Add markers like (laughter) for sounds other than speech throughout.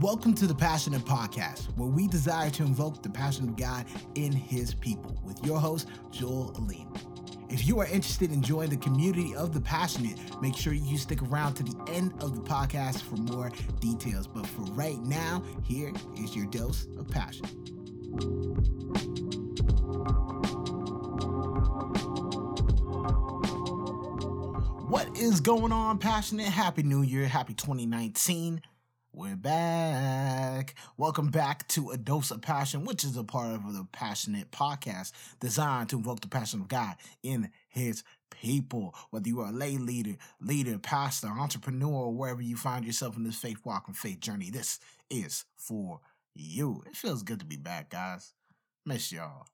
Welcome to the Passionate Podcast, where we desire to invoke the passion of God in His people, with your host, Joel Aline. If you are interested in joining the community of the passionate, make sure you stick around to the end of the podcast for more details. But for right now, here is your dose of passion. What is going on, passionate? Happy New Year. Happy 2019. We're back. Welcome back to A Dose of Passion, which is a part of the Passionate podcast designed to invoke the passion of God in His people. Whether you are a lay leader, leader, pastor, entrepreneur, or wherever you find yourself in this faith walk and faith journey, this is for you. It feels good to be back, guys. Miss y'all.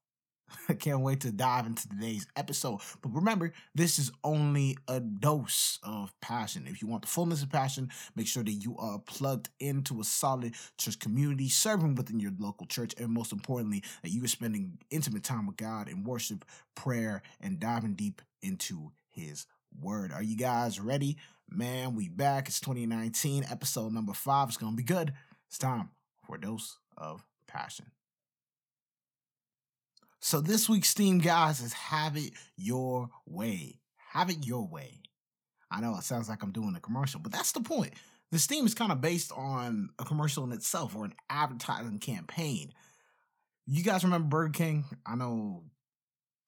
(laughs) I can't wait to dive into today's episode. But remember, this is only a dose of passion. If you want the fullness of passion, make sure that you are plugged into a solid church community, serving within your local church, and most importantly, that you are spending intimate time with God in worship, prayer, and diving deep into His Word. Are you guys ready? Man, we back. It's 2019, episode number five. It's gonna be good. It's time for a dose of passion. So this week's theme, guys, is have it your way. Have it your way. I know it sounds like I'm doing a commercial, but that's the point. This theme is kind of based on a commercial in itself or an advertising campaign. You guys remember Burger King? I know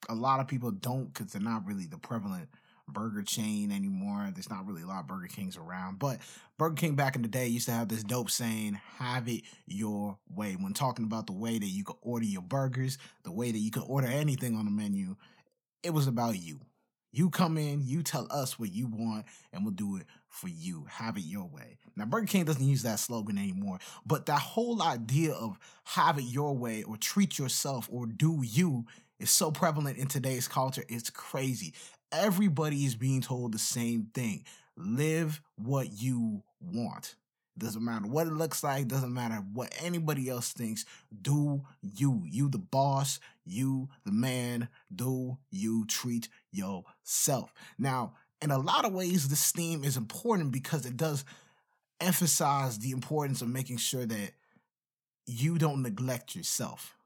a lot of people don't because they're not really the prevalent burger chain anymore. There's not really a lot of Burger Kings around, but Burger King back in the day used to have this dope saying, have it your way. When talking about the way that you could order your burgers, the way that you could order anything on the menu, it was about you. You come in, you tell us what you want, and we'll do it for you. Have it your way. Now, Burger King doesn't use that slogan anymore, but that whole idea of have it your way or treat yourself or do you is so prevalent in today's culture. It's crazy. Everybody is being told the same thing. Live what you want. Doesn't matter what it looks like, doesn't matter what anybody else thinks. Do you. You the boss, you the man, do you treat yourself. Now, in a lot of ways, this theme is important because it does emphasize the importance of making sure that you don't neglect yourself.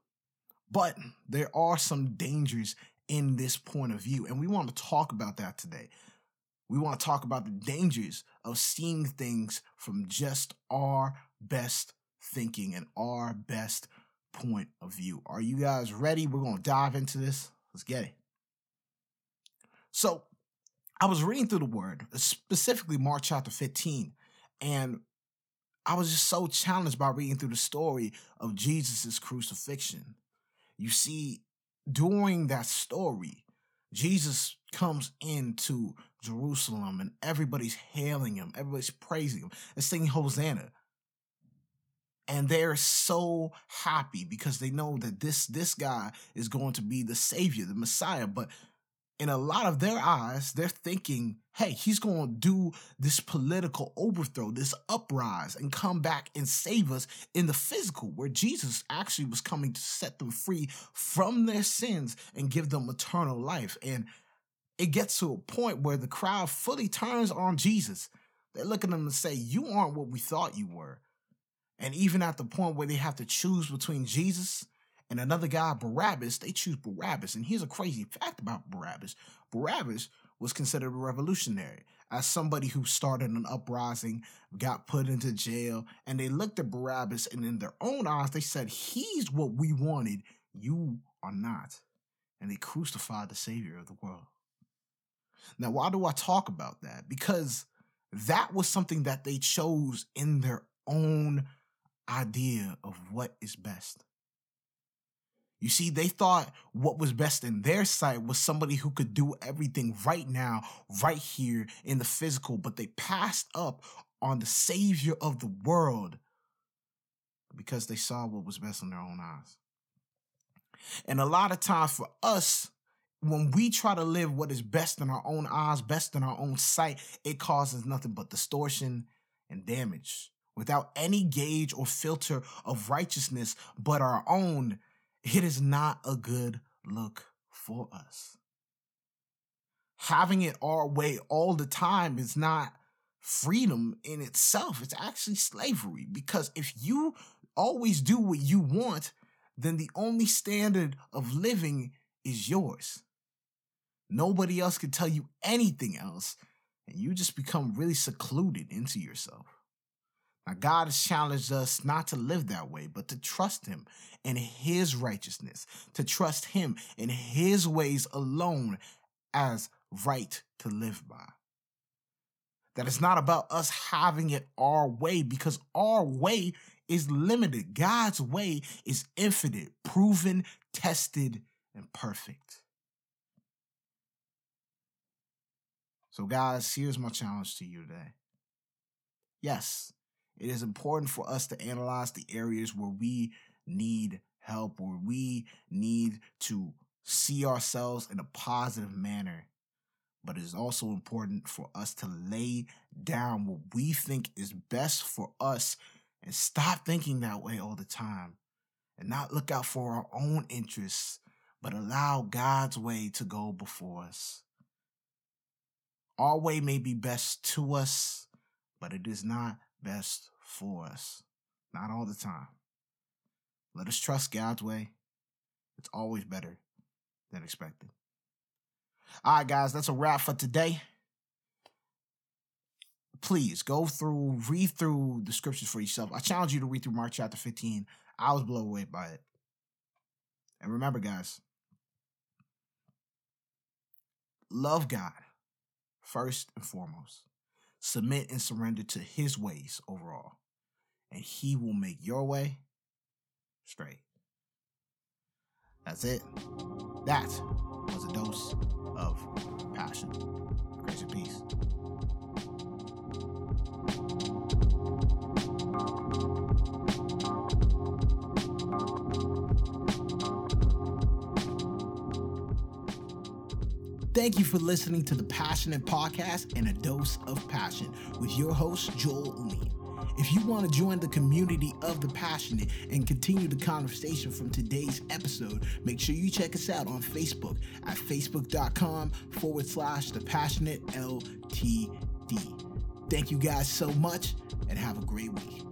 But there are some dangers in this point of view. And we want to talk about that today. We want to talk about the dangers of seeing things from just our best thinking and our best point of view. Are you guys ready? We're going to dive into this. Let's get it. So, I was reading through the word, specifically Mark chapter 15, and I was just so challenged by reading through the story of Jesus' crucifixion. You see, during that story, Jesus comes into Jerusalem and everybody's hailing him, everybody's praising him and singing Hosanna. And they're so happy because they know that this this guy is going to be the savior, the Messiah. But in a lot of their eyes, they're thinking, hey, he's going to do this political overthrow, this uprise, and come back and save us in the physical, where Jesus actually was coming to set them free from their sins and give them eternal life. And it gets to a point where the crowd fully turns on Jesus. They look at him and say, You aren't what we thought you were. And even at the point where they have to choose between Jesus and another guy, Barabbas, they choose Barabbas. And here's a crazy fact about Barabbas Barabbas was considered a revolutionary as somebody who started an uprising, got put into jail, and they looked at Barabbas and in their own eyes, they said, He's what we wanted, you are not. And they crucified the Savior of the world. Now, why do I talk about that? Because that was something that they chose in their own idea of what is best. You see, they thought what was best in their sight was somebody who could do everything right now, right here in the physical, but they passed up on the Savior of the world because they saw what was best in their own eyes. And a lot of times for us, when we try to live what is best in our own eyes, best in our own sight, it causes nothing but distortion and damage. Without any gauge or filter of righteousness but our own, it is not a good look for us. Having it our way all the time is not freedom in itself. It's actually slavery because if you always do what you want, then the only standard of living is yours. Nobody else can tell you anything else, and you just become really secluded into yourself. Now, God has challenged us not to live that way, but to trust Him in His righteousness, to trust Him in His ways alone as right to live by. That it's not about us having it our way because our way is limited. God's way is infinite, proven, tested, and perfect. So, guys, here's my challenge to you today. Yes, it is important for us to analyze the areas where we need help, where we need to see ourselves in a positive manner. But it is also important for us to lay down what we think is best for us and stop thinking that way all the time and not look out for our own interests, but allow God's way to go before us. Our way may be best to us, but it is not best for us. Not all the time. Let us trust God's way. It's always better than expected. All right, guys, that's a wrap for today. Please go through, read through the scriptures for yourself. I challenge you to read through Mark chapter 15. I was blown away by it. And remember, guys, love God first and foremost. Submit and surrender to his ways overall. And he will make your way straight. That's it. That was a dose of passion. Grace peace. Thank you for listening to the Passionate Podcast and a Dose of Passion with your host, Joel Amin. If you want to join the community of the passionate and continue the conversation from today's episode, make sure you check us out on Facebook at facebook.com forward slash the passionate LTD. Thank you guys so much and have a great week.